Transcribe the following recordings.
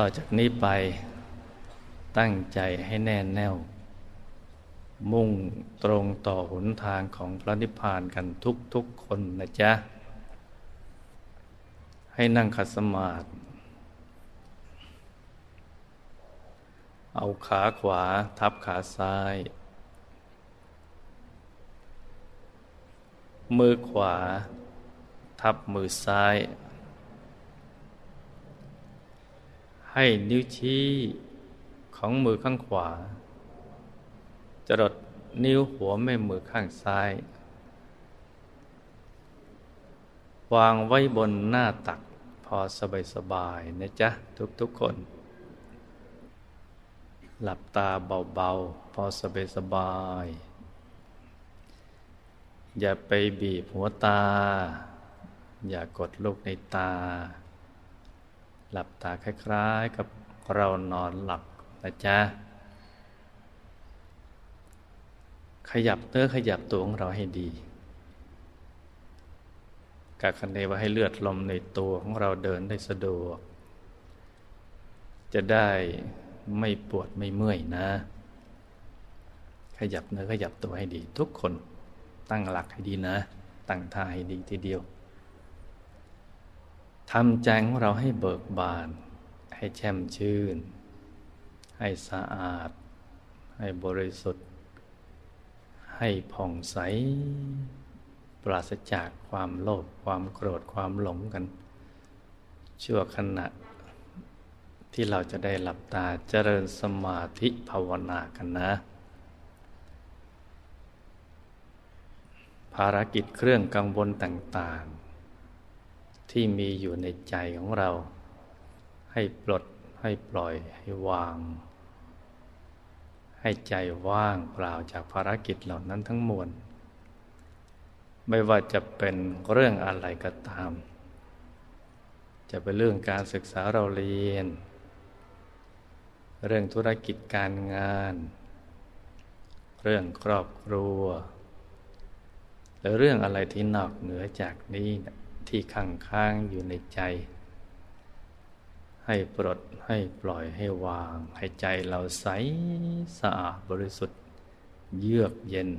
ต่อจากนี้ไปตั้งใจให้แน่แน่ว มุ่งตรงต่อหนทางของพระนิพพานกันทุกทุกคนนะจ๊ะ ให้นั่งขัดสมาธิเอาขาขวาทับขาซ้าย มือขวา ทับมือซ้าย ให้นิ้วชี้ของมือข้างขวา จรดนิ้วหัวแม่มือข้างซ้าย วางไว้บนหน้าตักพอสบายสบายนะจ๊ะ ทุกๆคน หลับตาเบาๆ พอสบายสบาย อย่าไปบีบหัวตา อย่ากดลูกในตา หลับตาคล้าย ๆ กับเรานอนหลับนะจ๊ะ ขยับเนื้อขยับตัวของเราให้ดีกาคันเนว่าให้เลือดลมในตัวของเราเดินได้สะดวก จะได้ไม่ปวดไม่เมื่อยนะ ขยับเนื้อขยับตัวให้ดี ทุกคนตั้งหลักให้ดีนะ ตั้งท่าให้ดีทีเดียว ทำใจของเราให้เบิกบาน ให้แช่มชื่น ให้สะอาด ให้บริสุทธิ์ ให้ผ่องใส ปราศจากความโลภความโกรธความหลงกัน ชั่วขณะที่เราจะได้หลับตาเจริญสมาธิภาวนากันนะ ภารกิจเครื่องกังวลต่างๆ ที่มีอยู่ในใจของเรา ให้ปลดให้ปล่อยให้วาง ให้ใจว่างเปล่าจากภารกิจเหล่านั้นทั้งมวล ไม่ว่าจะเป็นเรื่องอะไรก็ตาม จะเป็นเรื่องการศึกษาเราเรียน เรื่องธุรกิจการงาน เรื่องครอบครัว หรือเรื่องอะไรที่นอกเหนือจากนี้ ที่ค้างค้างอยู่ในใจ ให้ปลดให้ปล่อยให้วาง ให้ใจเราใสสะอาดบริสุทธิ์ เยือกเย็น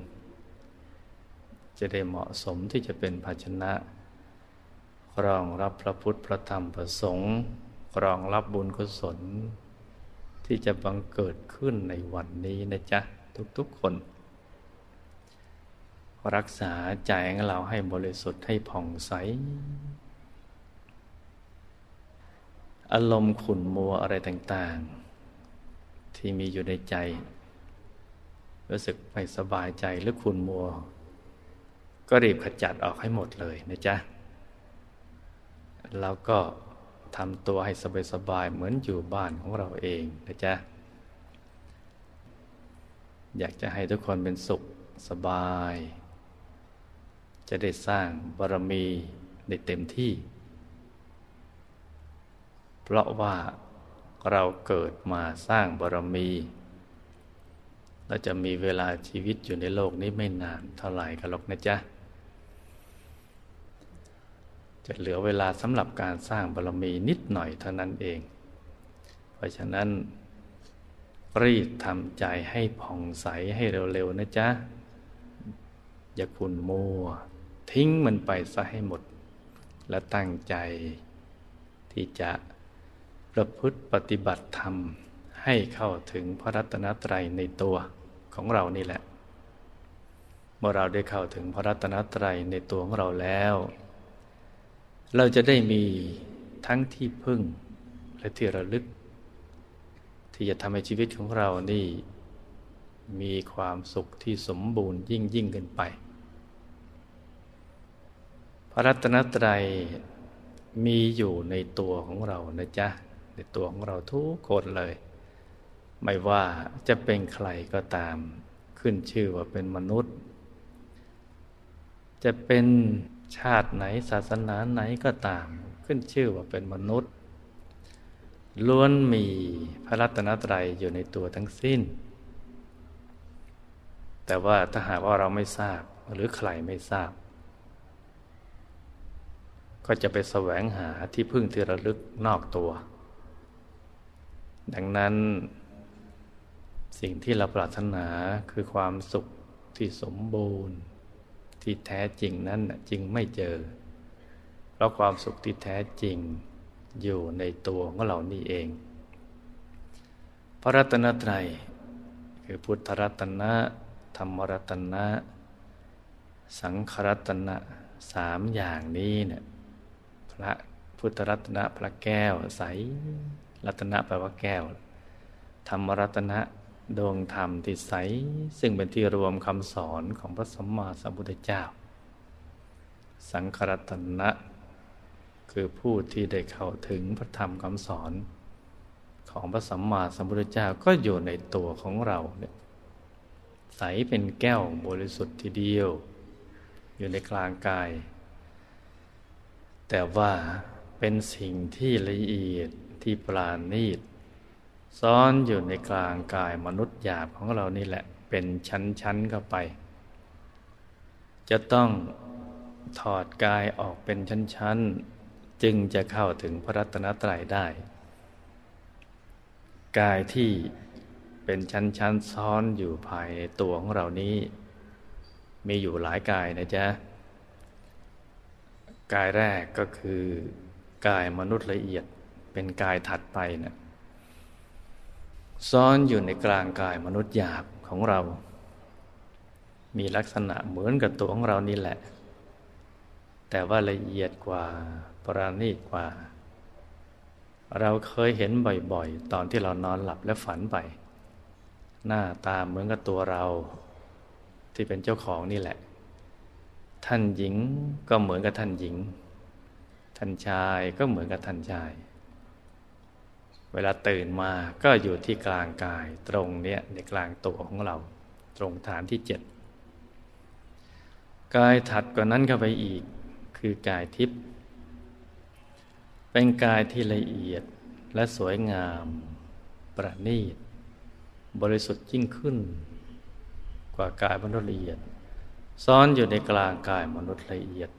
จะได้เหมาะสมที่จะเป็นภาชนะรองรับพระพุทธพระธรรมพระสงฆ์รองรับบุญกุศล ที่จะบังเกิดขึ้นในวันนี้นะจ๊ะ ทุกๆคน รักษาใจของเราให้บริสุทธิ์ให้ผ่องใส อารมณ์ขุ่นมัวอะไรต่าง ๆ ที่มีอยู่ในใจ รู้สึกไม่สบายใจหรือขุ่นมัว ก็รีบขจัดออกให้หมดเลยนะจ๊ะ แล้วก็ทำตัวให้สบาย ๆ เหมือนอยู่บ้านของเราเองนะจ๊ะ อยากจะให้ทุกคนเป็นสุขสบาย จะได้สร้างบารมีในเต็มที่ เพราะว่าเราเกิดมาสร้างบารมีเราจะมีเวลาชีวิตอยู่ในโลกนี้ไม่นานเท่าไหร่กันหรอกนะจ๊ะ จะเหลือเวลาสำหรับการสร้างบารมีนิดหน่อยเท่านั้นเอง เพราะฉะนั้นรีบทำใจให้ผ่องใสให้เร็วๆนะจ๊ะ อย่าคุณมัว ทิ้งมันไปซะให้หมด และตั้งใจ ที่จะประพฤติปฏิบัติธรรม ให้เข้าถึงพระรัตนตรัยในตัวของเรานี่แหละ เมื่อเราได้เข้าถึงพระรัตนตรัยในตัวของเราแล้ว เราจะได้มีทั้งที่พึ่งและที่ระลึก ที่จะทำให้ชีวิตของเรานี่มีความสุขที่สมบูรณ์ยิ่งยิ่งขึ้นไป ระรัตนตรัยมีอยู่ในตัวของเรานะจ๊ะ ในตัวของเราทุกคนเลย ไม่ว่าจะเป็นใครก็ตาม ขึ้นชื่อว่าเป็นมนุษย์ จะเป็นชาติไหนศาสนาไหนก็ตาม ขึ้นชื่อว่าเป็นมนุษย์ ล้วนมีพระรัตนตรัยอยู่ในตัวทั้งสิ้น แต่ว่าถ้าหากว่าเราไม่ทราบหรือใครไม่ทราบ ก็จะไปแสวงหาที่พึ่งที่ระลึกนอกตัว ดังนั้น สิ่งที่เราปรารถนาคือความสุขที่สมบูรณ์ ที่แท้จริงนั้นจึงไม่เจอ เพราะความสุขที่แท้จริงอยู่ในตัวของเรานี่เอง พระรัตนตรัยคือพุทธรัตนะธรรมรัตนะ สังขรัตนะสามอย่างนี้เนี่ย ระพุทธรัตนะพระแก้ว ใสรัตนะแปลว่าแก้ว ธรรมรัตนะดวงธรรมที่ใส ซึ่งเป็นที่รวมคำสอนของพระสัมมาสัมพุทธเจ้า สังขรัตนะ คือผู้ที่ได้เข้าถึงพระธรรมคำสอน ของพระสัมมาสัมพุทธเจ้าก็อยู่ในตัวของเราเนี่ยใสเป็นแก้วบริสุทธิ์ทีเดียว อยู่ในกลางกาย แต่ว่าเป็นสิ่งที่ละเอียดที่ปราณีตซ้อนอยู่ในกลางกายมนุษย์หยาบของเรานี่แหละ เป็นชั้นๆเข้าไป จะต้องถอดกายออกเป็นชั้นๆ จึงจะเข้าถึงพระรัตนตรัยได้ กายที่เป็นชั้นๆซ้อนอยู่ภายในตัวของเรานี้ มีอยู่หลายกายนะจ๊ะ กายแรกก็คือกายมนุษย์ละเอียดเป็นกายถัดไปนะซ้อนอยู่ในกลางกายมนุษย์หยาบของเรา มีลักษณะเหมือนกับตัวของเรานี่แหละ แต่ว่าละเอียดกว่าปราณีตกว่า เราเคยเห็นบ่อยๆ ตอนที่เรานอนหลับและฝันไป หน้าตาเหมือนกับตัวเรา ที่เป็นเจ้าของนี่แหละ ท่านหญิงก็เหมือนกับท่านหญิง ท่านชายก็เหมือนกับท่านชาย เวลาตื่นมาก็อยู่ที่กลางกายตรงเนี้ยในกลางตัวของเรา ตรงฐานที่เจ็ดกายถัดกว่านั้นเข้าไปอีก คือกายทิพย์เป็นกายที่ละเอียดและสวยงาม ประณีต บริสุทธิ์ยิ่งขึ้น กว่ากายมนุษย์ละเอียด ซ้อนอยู่ในกลางกายมนุษย์ละเอียด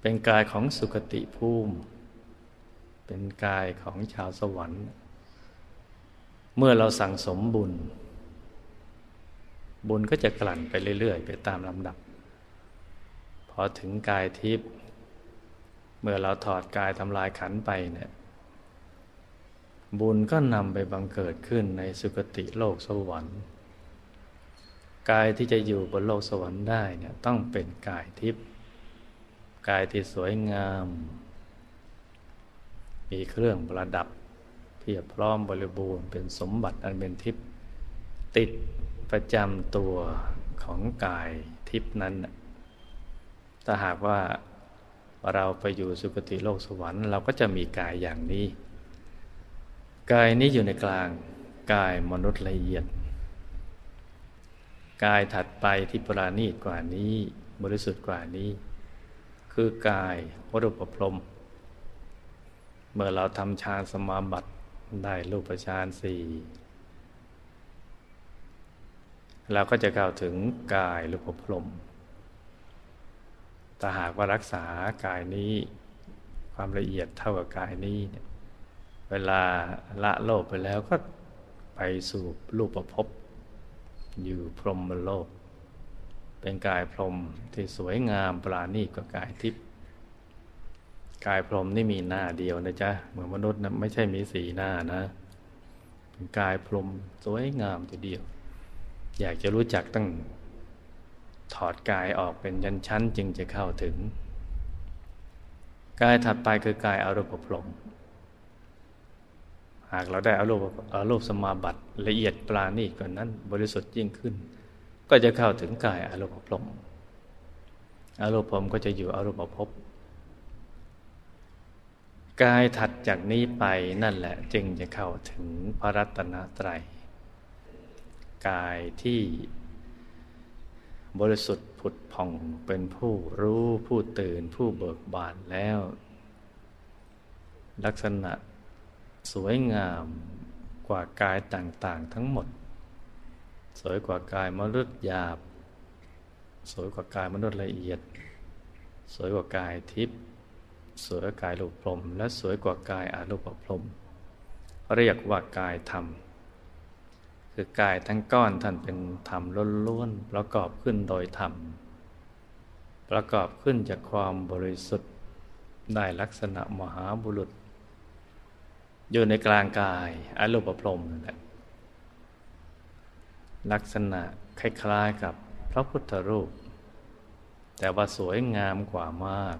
เป็นกายของสุคติภูมิ เป็นกายของชาวสวรรค์ เมื่อเราสั่งสมบุญ บุญก็จะกลั่นไปเรื่อย ๆ ไปตามลำดับ พอถึงกายทิพย์เมื่อเราถอดกายทำลายขันไปเนี่ยบุญก็นำไปบังเกิดขึ้นในสุคติโลกสวรรค์ กายที่จะอยู่บนโลกสวรรค์ได้เนี่ยต้องเป็นกายทิพย์กายที่สวยงาม มีเครื่องประดับเพียบพร้อมบริบูรณ์เป็นสมบัติอันเป็นทิพย์ติดประจำตัวของกายทิพย์นั้น ถ้าหากว่าเราไปอยู่สุคติโลกสวรรค์ เราก็จะมีกายอย่างนี้ กายนี้อยู่ในกลางกายมนุษย์ละเอียด กายถัดไปที่ปราณีตกว่านี้ บริสุทธิ์กว่านี้ คือกายวรุปพรม เมื่อเราทำฌานสมาบัติได้รูปฌานสี่เราก็จะเข้าวถึงกายรูปพรมถ้าหากว่ารักษากายนี้ความละเอียดเท่ากับกายนี้เนี่ยเวลาละโลกไปแล้วก็ไปสู่รูปภพ อยู่พรหมโลก เป็นกายพรหมที่สวยงามปราณีตกว่ากายทิพย์กายพรหมนี่มีหน้าเดียวนะจ๊ะเหมือนมนุษย์นะไม่ใช่มีสีหน้านะเป็นกายพรหมสวยงามทีเดียว อยากจะรู้จักตั้งถอดกายออกเป็นชั้นๆจึงจะเข้าถึง กายถัดไปคือกายอารูปพรหมหากเราได้อารูปอารูปสมาบัติ ละเอียดปราณีกว่านั้น บริสุทธิ์ยิ่งขึ้น ก็จะเข้าถึงกายอารูปพรมอารูปพรมก็จะอยู่อารูปภพกายถัดจากนี้ไปนั่นแหละจึงจะเข้าถึงพระรัตนตรัย กายที่บริสุทธิ์ผุดผ่องเป็นผู้รู้ผู้ตื่นผู้เบิกบานแล้ว ลักษณะสวยงาม กว่ากายต่างๆทั้งหมด สวยกว่ากายมนุษย์หยาบ สวยกว่ากายมนุษย์ละเอียด สวยกว่ากายทิพย์สวยกว่ากายรูปพรมและสวยกว่ากายอารูปพรมเรียกว่ากายธรรม คือกายทั้งก้อนท่านเป็นธรรมล้วนๆประกอบขึ้นโดยธรรม ประกอบขึ้นจากความบริสุทธิ์ได้ลักษณะมหาบุรุษ อยู่ในกลางกายอรูปพรมนั่นแหละลักษณะคล้ายๆกับพระพุทธรูป แต่ว่าสวยงามกว่ามาก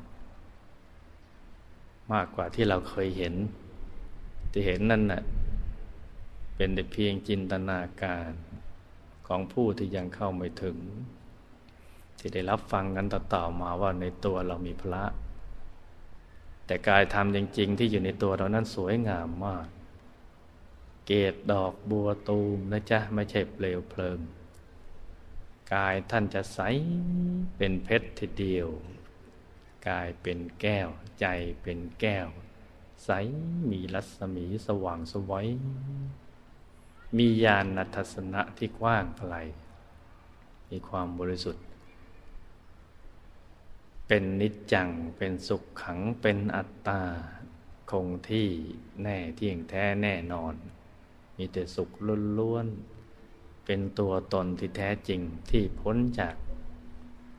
มากกว่าที่เราเคยเห็น ที่เห็นนั่นน่ะเป็นแต่เพียงจินตนาการของผู้ที่ยังเข้าไม่ถึง ที่ได้รับฟังกันต่อๆมาว่าในตัวเรามีพระ แต่กายธรรมจริง ๆ ที่อยู่ในตัวเรานั้นสวยงามมาก เกตดอกบัวตูมนะจ๊ะไม่ใช่เปลวเพลิง กายท่านจะใสเป็นเพชรทีเดียว กายเป็นแก้ว ใจเป็นแก้ว ใสมีรัศมีสว่างสวยมีญาณทัศนะที่กว้างไกลมีความบริสุทธิ์ เป็นนิจจัง เป็นสุขขัง เป็นอัตตา คงที่แน่เที่ยงแท้แน่นอน มีแต่สุขล้วนๆ เป็นตัวตนที่แท้จริงที่พ้นจาก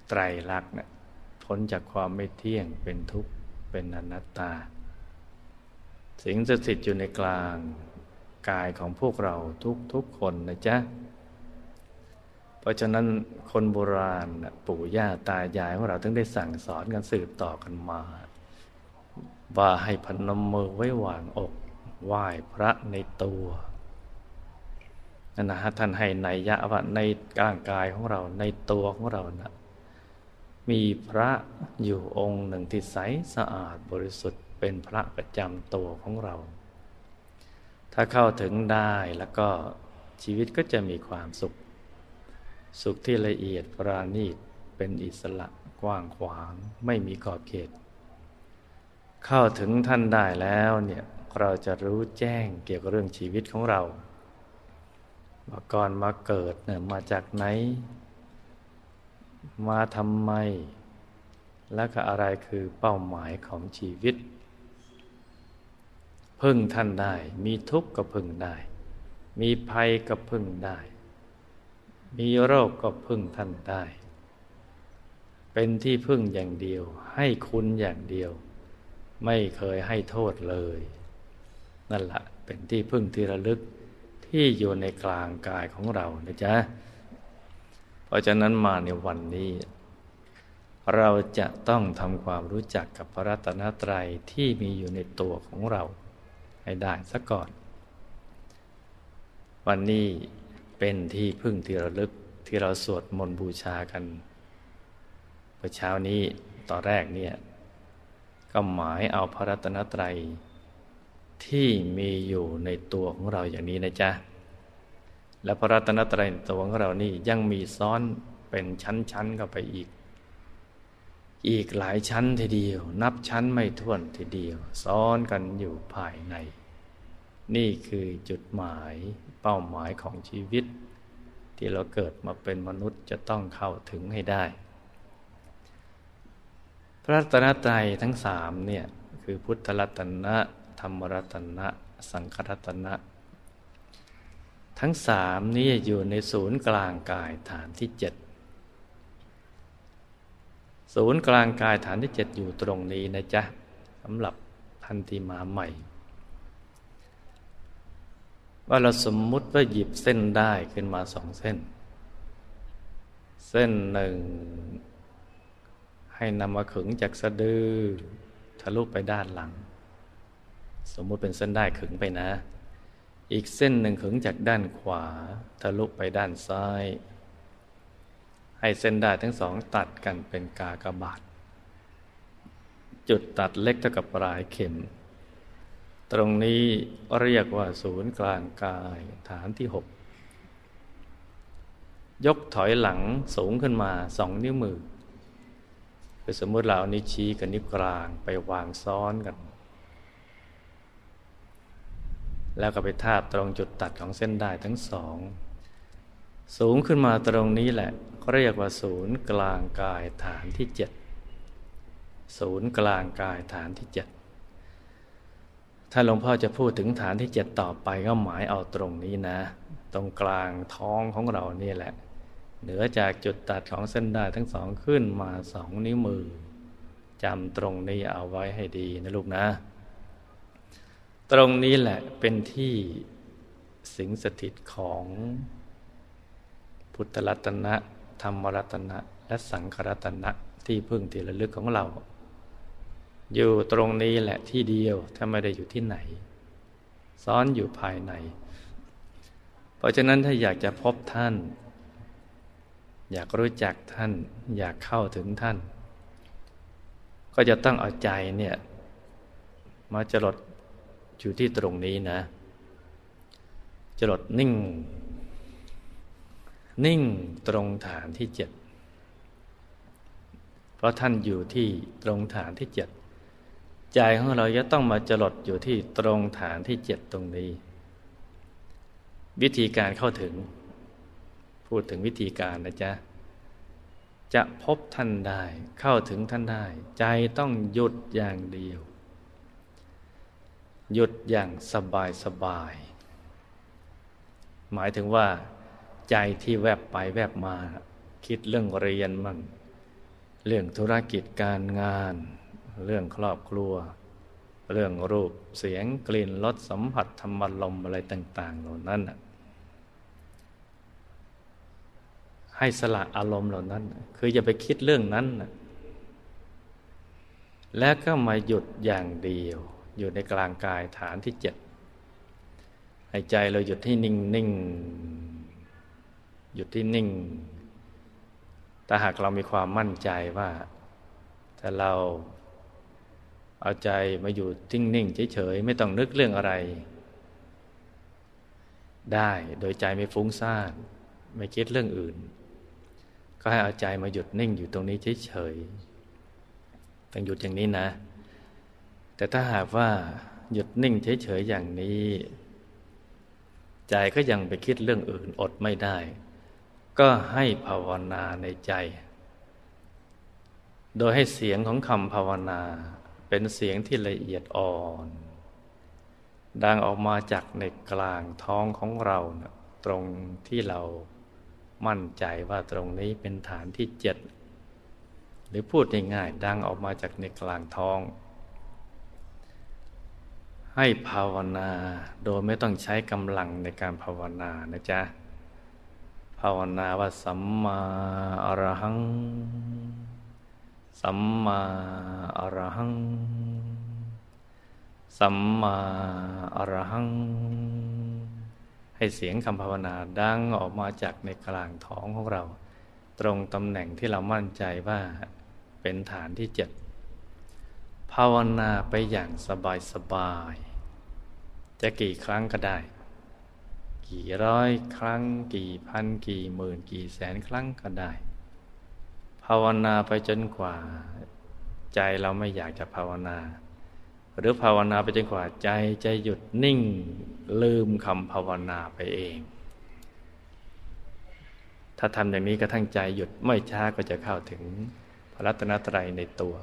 ไตรลักษณ์พ้นจากความไม่เที่ยง เป็นทุกข์ เป็นอนัตตา สิ่งสิทธิ์อยู่ในกลางกายของพวกเราทุกทุกคนนะจ๊ะ เพราะฉะนั้นคนโบราณปู่ย่าตายายของเราต้องได้สั่งสอนกันสืบต่อกันมา ว่าให้พนมมือไว้วางอกไหว้พระในตัวนั่นนะฮะท่านให้ในยะว่าในร่างกายของเราในตัวของเรานะมีพระอยู่องค์หนึ่งที่ใสสะอาดบริสุทธิ์เป็นพระประจำตัวของเรา ถ้าเข้าถึงได้แล้วก็ชีวิตก็จะมีความสุข สุขที่ละเอียดปราณีตเป็นอิสระกว้างขวางไม่มีขอบเขต เข้าถึงท่านได้แล้วเนี่ยเราจะรู้แจ้งเกี่ยวกับเรื่องชีวิตของเราว่าก่อนมาเกิดเนี่ยมาจากไหน มาทำไม และก็อะไรคือเป้าหมายของชีวิต พึ่งท่านได้ มีทุกข์ก็พึ่งได้ มีภัยก็พึ่งได้ มีโรคก็พึ่งท่านได้ เป็นที่พึ่งอย่างเดียว ให้คุณอย่างเดียว ไม่เคยให้โทษเลย นั่นแหละเป็นที่พึ่งที่ระลึกที่อยู่ในกลางกายของเรานะจ๊ะ เพราะฉะนั้นมาในวันนี้ เราจะต้องทำความรู้จักกับพระรัตนตรัยที่มีอยู่ในตัวของเรา ให้ได้ซะก่อน วันนี้ เป็นที่พึ่งที่ระลึกที่เราสวดมนต์บูชากันเมื่อเช้านี้ตอนแรกเนี่ยก็หมายเอาพระรัตนตรัย ที่มีอยู่ในตัวของเราอย่างนี้นะจ๊ะ และพระรัตนตรัยตัวของเรานี่ยังมีซ้อนเป็นชั้นๆเข้าไปอีก อีกหลายชั้นทีเดียว นับชั้นไม่ถ้วนทีเดียว ซ้อนกันอยู่ภายใน นี่คือจุดหมาย เป้าหมายของชีวิต ที่เราเกิดมาเป็นมนุษย์จะต้องเข้าถึงให้ได้ พระรัตนตรัยทั้งสามเนี่ยคือพุทธรัตนะธรรมรัตนะ สังขรัตนะทั้งสามนี้อยู่ในศูนย์กลางกายฐานที่เจ็ดศูนย์กลางกายฐานที่เจ็ดอยู่ตรงนี้นะจ๊ะสำหรับทันทีมาใหม่ ว่าเราสมมุติว่าหยิบเส้นได้ขึ้นมาสองเส้น เส้นหนึ่ง ให้นำมาขึงจากสะดือทะลุไปด้านหลัง สมมุติเป็นเส้นได้ขึงไปนะ อีกเส้นหนึ่งขึงจากด้านขวา ทะลุไปด้านซ้าย ให้เส้นได้ทั้งสองตัดกันเป็นกากบาท จุดตัดเล็กเท่ากับปลายเข็ม ตรงนี้เรียกว่าศูนย์กลางกายฐานที่หกยกถอยหลังสูงขึ้นมาสองนิ้วมือคือสมมติเราเอานิ้วชี้กับนิ้วกลางไปวางซ้อนกัน แล้วก็ไปทาบตรงจุดตัดของเส้นได้ทั้งสอง สูงขึ้นมาตรงนี้แหละเขาเรียกว่าศูนย์กลางกายฐานที่เจ็ดศูนย์กลางกายฐานที่เจ็ด ถ้าหลวงพ่อจะพูดถึงฐานที่เจ็ดต่อไปก็หมายเอาตรงนี้นะ ตรงกลางท้องของเรานี่แหละ เหนือจากจุดตัดของเส้นได้ทั้งสองขึ้นมาสองนิ้วมือจำตรงนี้เอาไว้ให้ดีนะลูกนะ ตรงนี้แหละเป็นที่สิงสถิตของพุทธรัตนะ ธรรมรัตนะ และสังขรัตนะ ที่พึ่งที่ระลึกของเรา อยู่ตรงนี้แหละที่เดียวถ้าไม่ได้อยู่ที่ไหน ซ้อนอยู่ภายใน เพราะฉะนั้นถ้าอยากจะพบท่าน อยากรู้จักท่าน อยากเข้าถึงท่าน ก็จะต้องเอาใจเนี่ย มาจรดอยู่ที่ตรงนี้นะจรดนิ่ง นิ่งตรงฐานที่เจ็ดเพราะท่านอยู่ที่ตรงฐานที่เจ็ด ใจของเราจะต้องมาจรดอยู่ที่ตรงฐานที่เจ็ดตรงนี้ วิธีการเข้าถึง พูดถึงวิธีการนะจ๊ะ จะพบท่านได้ เข้าถึงท่านได้ ใจต้องหยุดอย่างเดียว หยุดอย่างสบายสบาย หมายถึงว่า ใจที่แวบไปแวบมา คิดเรื่องเรียนมั่ง เรื่องธุรกิจการงาน เรื่องครอบครัว เรื่องรูปเสียงกลิ่นรสสัมผัสธรรมลมอะไรต่าง ๆ เหล่านั้นให้สละอารมณ์เหล่านั้น คืออย่าไปคิดเรื่องนั้นแล้วก็มาหยุดอย่างเดียว อยู่ในกลางกายฐานที่เจ็ดให้ใจเราหยุดที่นิ่งนิ่งหยุดที่นิ่งถ้าหากเรามีความมั่นใจว่า ถ้าเรา เอาใจมาอยู่ทิ้งนิ่งเฉยๆไม่ต้องนึกเรื่องอะไร ได้โดยใจไม่ฟุ้งซ่านไม่คิดเรื่องอื่น ก็ให้เอาใจมาหยุดนิ่งอยู่ตรงนี้เฉยๆต้องหยุดอย่างนี้นะ แต่ถ้าหากว่าหยุดนิ่งเฉยๆอย่างนี้ ใจก็ยังไปคิดเรื่องอื่นอดไม่ได้ ก็ให้ภาวนาในใจ โดยให้เสียงของคำภาวนา เป็นเสียงที่ละเอียดอ่อน ดังออกมาจากในกลางท้องของเรานะตรงที่เรามั่นใจว่าตรงนี้เป็นฐานที่เจ็ดหรือพูดง่ายๆดังออกมาจากในกลางท้อง ให้ภาวนาโดยไม่ต้องใช้กำลังในการภาวนานะจ๊ะ ภาวนาว่าสัมมาอรหัง สัมมาอรหัง สัมมาอรหัง ให้เสียงคำภาวนาดังออกมาจากในกลางท้องของเรา ตรงตำแหน่งที่เรามั่นใจว่าเป็นฐานที่เจ็ดภาวนาไปอย่างสบายสบาย จะกี่ครั้งก็ได้ กี่ร้อยครั้ง กี่พัน กี่หมื่น กี่แสนครั้งก็ได้าวนาไปจนกว่า ใจเราไม่อยากจะภาวนา หรือภาวนาไปจนกว่าใจจะหยุดนิ่งลืมคำภาวนาไปเอง ถ้าทำอย่างนี้กระทั่งใจหยุดไม่ช้าก็จะเข้าถึงพระรัตนตรัยในตัว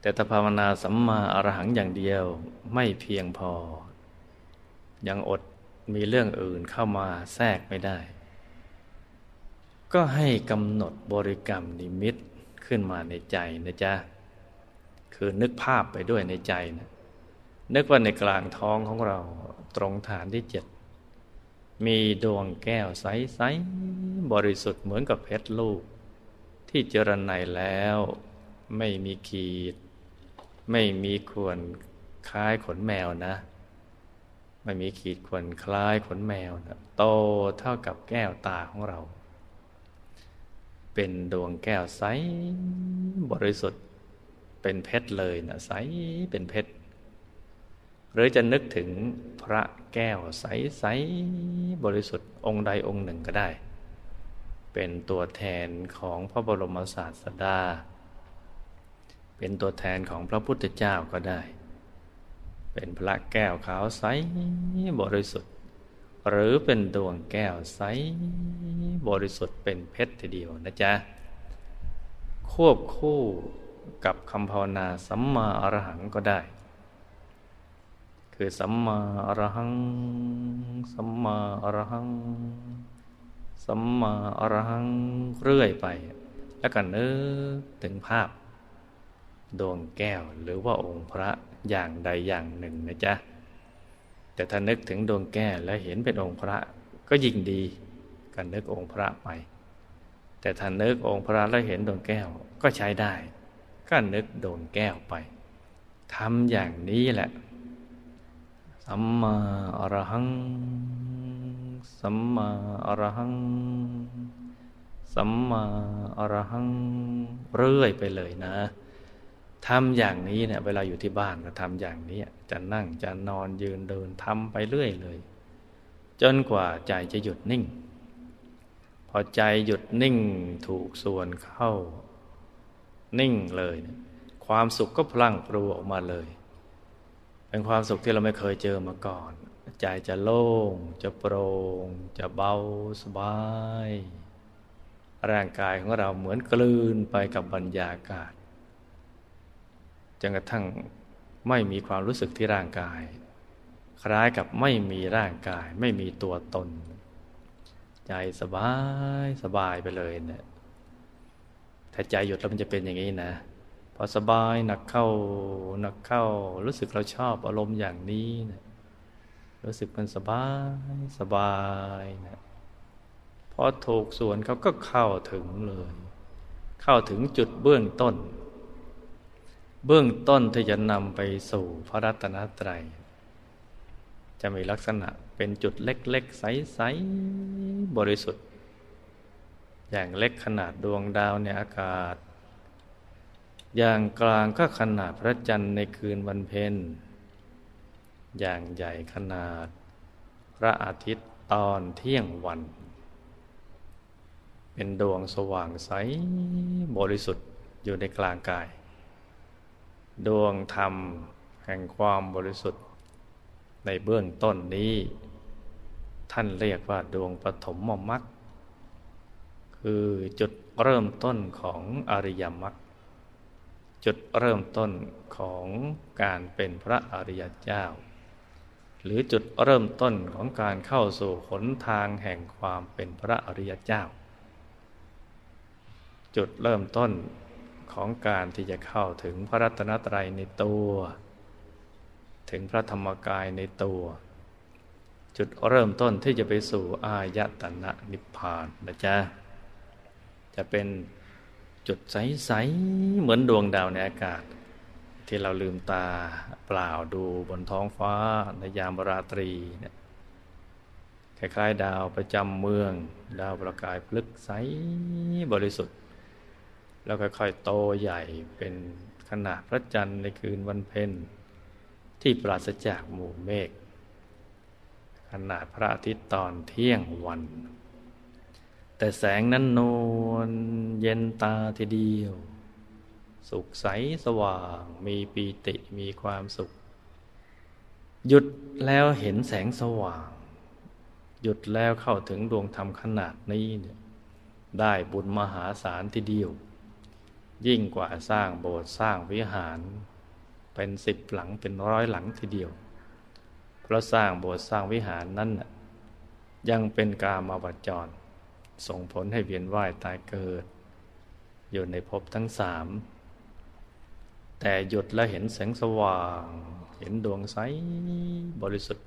แต่ถ้าภาวนาสัมมาอรหังอย่างเดียวไม่เพียงพอ ยังอดมีเรื่องอื่นเข้ามาแทรกไม่ได้ ก็ให้กำหนดบริกรรมนิมิตขึ้นมาในใจนะจ๊ะ คือนึกภาพไปด้วยในใจนะนึกว่าในกลางท้องของเราตรงฐานที่เจ็ดมีดวงแก้วใสๆบริสุทธิ์เหมือนกับเพชรลูก ที่เจรไนแล้ว ไม่มีขีด ไม่มีขวนคล้ายขนแมวนะ ไม่มีขีดขวนคล้ายขนแมวนะโตเท่ากับแก้วตาของเรา เป็นดวงแก้วใสบริสุทธิ์ เป็นเพชรเลยนะใสเป็นเพชร หรือจะนึกถึงพระแก้วใสใสบริสุทธิ์องค์ใดองค์หนึ่งก็ได้ เป็นตัวแทนของพระบรมศาสดา เป็นตัวแทนของพระพุทธเจ้าก็ได้ เป็นพระแก้วขาวใสบริสุทธิ์ หรือเป็นดวงแก้วใสบริสุทธิ์เป็นเพชรทีเดียวนะจ๊ะ ควบคู่กับคำภาวนาสัมมาอรหังก็ได้ คือสัมมาอรหัง สัมมาอรหัง สัมมาอรหังเรื่อยไป แล้วก็นึกถึงภาพ ดวงแก้วหรือว่าองค์พระอย่างใดอย่างหนึ่งนะจ๊ะ แต่ถ้านึกถึงดวงแก้วแล้วเห็นเป็นองค์พระก็ยิ่งดีกันนึกองค์พระไป แต่ถ้านึกองค์พระแล้วเห็นดวงแก้วก็ใช้ได้ ก็นึกดวงแก้วไปทำอย่างนี้แหละสัมมาอรหังสัมมาอรหังสัมมาอรหังเรื่อยไปเลยนะ ทำอย่างนี้เนี่ยเวลาอยู่ที่บ้านก็ทำอย่างนี้ จะนั่งจะนอนยืนเดินทำไปเรื่อยเลย จนกว่าใจจะหยุดนิ่ง พอใจหยุดนิ่งถูกส่วนเข้า นิ่งเลยเนี่ยความสุขก็พลั่งพลูออกมาเลย เป็นความสุขที่เราไม่เคยเจอมาก่อน ใจจะโล่ง จะโปร่ง จะเบาสบาย ร่างกายของเราเหมือนกลืนไปกับบรรยากาศ จนกระทั่งไม่มีความรู้สึกที่ร่างกาย คล้ายกับไม่มีร่างกาย ไม่มีตัวตน ใจสบายสบายไปเลยเนะี่ยถ้าใจหยุดแล้วมันจะเป็นอย่างนี้นะพอสบายหนักเข้าหนักเข้า รู้สึกเราชอบอารมณ์อย่างนี้นะรู้สึกมันสบายสบายนะพอถูกส่วนเขาก็เข้าถึงเลย เข้าถึงจุดเบื้องต้น เบื้องต้นที่จะนำไปสู่พระรัตนตรัย จะมีลักษณะเป็นจุดเล็ก ๆ ใส ๆ บริสุทธิ์ อย่างเล็กขนาดดวงดาวในอากาศ อย่างกลางก็ขนาดพระจันทร์ในคืนวันเพ็ญอย่างใหญ่ขนาด พระอาทิตย์ตอนเที่ยงวัน เป็นดวงสว่างใสบริสุทธิ์อยู่ในกลางกาย ดวงธรรมแห่งความบริสุทธิ์ ในเบื้องต้นนี้ ท่านเรียกว่าดวงปฐมมรรคคือจุดเริ่มต้นของอริยมรรคจุดเริ่มต้นของการเป็นพระอริยเจ้า หรือจุดเริ่มต้นของการเข้าสู่หนทางแห่งความเป็นพระอริยเจ้า จุดเริ่มต้น ของการที่จะเข้าถึงพระรัตนตรัยในตัว ถึงพระธรรมกายในตัว จุดเริ่มต้นที่จะไปสู่อายตนะนิพพานนะจ๊ะจะเป็นจุดใส ๆ เหมือนดวงดาวในอากาศ ที่เราลืมตาเปล่าดูบนท้องฟ้าในยามราตรีเนี่ยคล้าย ๆ ดาวประจำเมือง ดาวประกายพลึกใสบริสุทธิ์ แล้วค่อยๆโตใหญ่เป็นขนาดพระจันทร์ในคืนวันเพ็ญที่ปราศจากหมู่เมฆขนาดพระอาทิตย์ตอนเที่ยงวัน แต่แสงนั้นนวลเย็นตาทีเดียว สุขใสสว่างมีปีติมีความสุข หยุดแล้วเห็นแสงสว่าง หยุดแล้วเข้าถึงดวงธรรมขนาดนี้เนี่ยได้บุญมหาศาลทีเดียว ยิ่งกว่าสร้างโบสถ์สร้างวิหาร เป็นสิบหลังเป็นร้อยหลังทีเดียว เพราะสร้างโบสถ์สร้างวิหารนั้นยังเป็นกามาวจร ส่งผลให้เวียนว่ายตายเกิด อยู่ในภพทั้งสาม แต่หยุดแล้วเห็นแสงสว่าง เห็นดวงใสบริสุทธิ์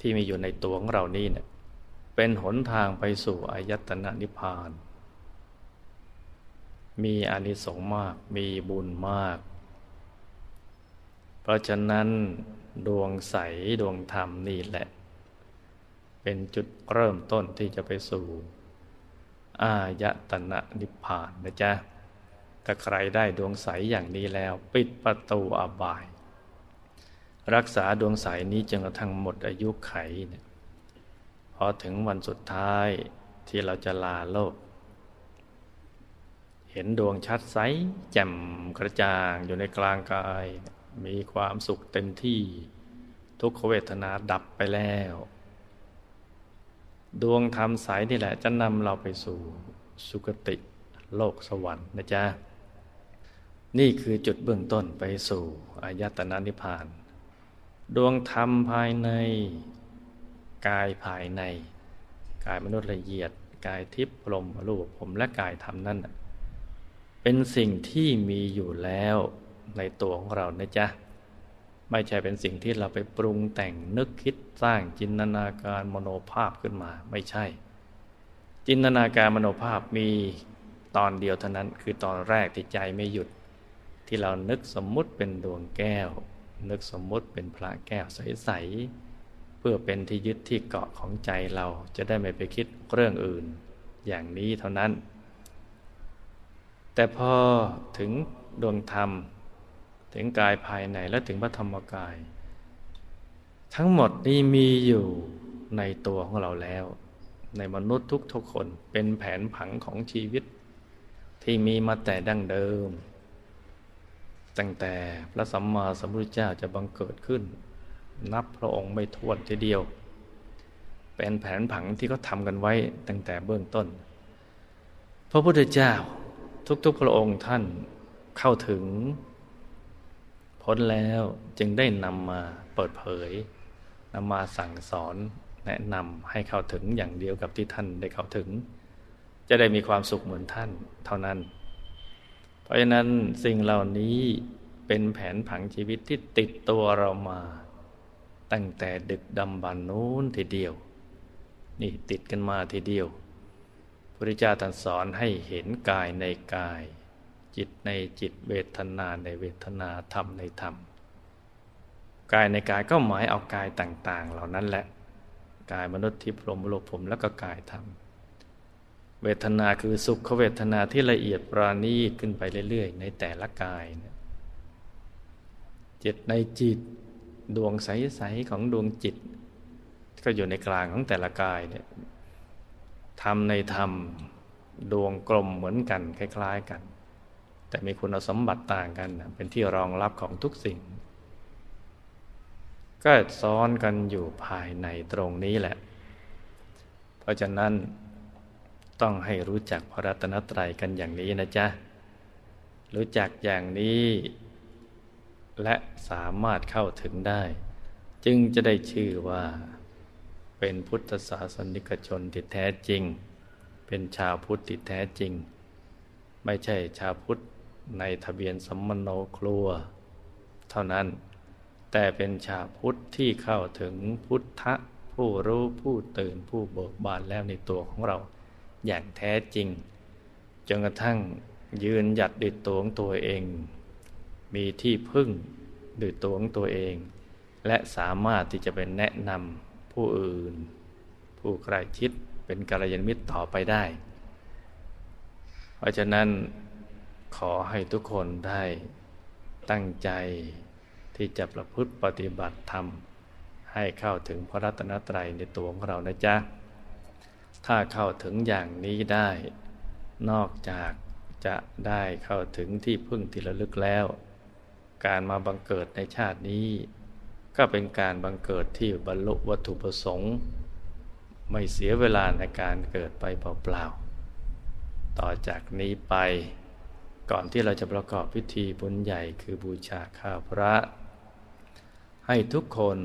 ที่มีอยู่ในตัวของเรานี่เนี่ยเป็นหนทางไปสู่อายตนะนิพพาน มีอานิสงส์มาก มีบุญมาก เพราะฉะนั้นดวงใสดวงธรรมนี่แหละ เป็นจุดเริ่มต้นที่จะไปสู่ อายตนะนิพพานนะจ๊ะ ถ้าใครได้ดวงใสอย่างนี้แล้วปิดประตูอบาย รักษาดวงใสนี้จนกระทั่งหมดอายุไขเนี่ยพอถึงวันสุดท้ายที่เราจะลาโลก เห็นดวงชัดใสแจ่มกระจ่างอยู่ในกลางกาย มีความสุขเต็มที่ ทุกขเวทนาดับไปแล้ว ดวงธรรมสายนี่แหละ จะนำเราไปสู่สุคติโลกสวรรค์นะจ๊ะ นี่คือจุดเบื้องต้นไปสู่อายตนะนิพพาน ดวงธรรมภายใน กายภายใน กายมนุษย์ละเอียด กายทิพย์พรมรูปผมและกายธรรมนั่น เป็นสิ่งที่มีอยู่แล้วในตัวของเรานะจ๊ะ ไม่ใช่เป็นสิ่งที่เราไปปรุงแต่งนึกคิดสร้างจินตนาการมโนภาพขึ้นมา ไม่ใช่ จินตนาการมโนภาพมีตอนเดียวเท่านั้นคือตอนแรกที่ใจไม่หยุด ที่เรานึกสมมุติเป็นดวงแก้ว นึกสมมุติเป็นพระแก้วใสๆเพื่อเป็นที่ยึดที่เกาะของใจเราจะได้ไม่ไปคิดเรื่องอื่น อย่างนี้เท่านั้น แต่พอถึงดวงธรรม ถึงกายภายในและถึงพระธรรมกาย ทั้งหมดนี้มีอยู่ในตัวของเราแล้ว ในมนุษย์ทุกๆคนเป็นแผนผังของชีวิต ที่มีมาแต่ดั้งเดิม ตั้งแต่พระสัมมาสัมพุทธเจ้าจะบังเกิดขึ้น นับพระองค์ไม่ท้วนทีเดียว เป็นแผนผังที่เขาทำกันไว้ตั้งแต่เบื้องต้น พระพุทธเจ้า ทุกๆพระองค์ท่านเข้าถึง พ้นแล้วจึงได้นำมาเปิดเผยนำมาสั่งสอนแนะนำให้เข้าถึงอย่างเดียวกับที่ท่านได้เข้าถึง จะได้มีความสุขเหมือนท่านเท่านั้น เพราะฉะนั้นสิ่งเหล่านี้เป็นแผนผังชีวิตที่ติดตัวเรามา ตั้งแต่ดึกดำบรรนู้นทีเดียว นี่ติดกันมาทีเดียว พระเจ้าตรัสสอนให้เห็นกายในกาย จิตในจิตเวทนาในเวทนาธรรมในธรรม กายในกายก็หมายเอากายต่าง ๆ เหล่านั้นแหละ กายมนุษย์ที่พรหมโลกผมแล้วก็กายธรรม เวทนาคือสุขเวทนาที่ละเอียดปราณีตขึ้นไปเรื่อย ๆ ในแต่ละกายจิตในจิตดวงใส ๆ ของดวงจิต ก็อยู่ในกลางของแต่ละกายเนี่ย ธรรมในธรรมดวงกลมเหมือนกันคล้าย ๆกัน แต่มีคุณสมบัติต่างกัน เป็นที่รองรับของทุกสิ่ง ก็ซ้อนกันอยู่ภายในตรงนี้แหละ เพราะฉะนั้นต้องให้รู้จักพระรัตนตรัยกันอย่างนี้นะจ๊ะ รู้จักอย่างนี้ และสามารถเข้าถึงได้ จึงจะได้ชื่อว่า เป็นพุทธศาสนิกชนที่แท้จริง เป็นชาวพุทธที่แท้จริง ไม่ใช่ชาวพุทธในทะเบียนสัมมโนครัว เท่านั้น แต่เป็นชาวพุทธที่เข้าถึงพุทธผู้รู้ผู้ตื่นผู้เบิกบานแล้วในตัวของเราอย่างแท้จริงจนกระทั่งยืนหยัดด้วยตัวของตัวเอง มีที่พึ่งด้วยตัวของตัวเอง และสามารถที่จะเป็นแนะนำ ผู้อื่น ผู้ใกล้ชิดเป็นกัลยาณมิตรต่อไปได้ เพราะฉะนั้นขอให้ทุกคนได้ตั้งใจที่จะประพฤติปฏิบัติธรรม ให้เข้าถึงพระรัตนตรัยในตัวของเรานะจ๊ะ ถ้าเข้าถึงอย่างนี้ได้ นอกจากจะได้เข้าถึงที่พึ่งที่ระลึกแล้ว การมาบังเกิดในชาตินี้ ก็เป็นการบังเกิดที่บรรลุวัตถุประสงค์ ไม่เสียเวลาในการเกิดไปเปล่าๆ ต่อจากนี้ไปก่อนที่เราจะประกอบพิธีบุญใหญ่คือบูชาข้าพระ ให้ทุกคน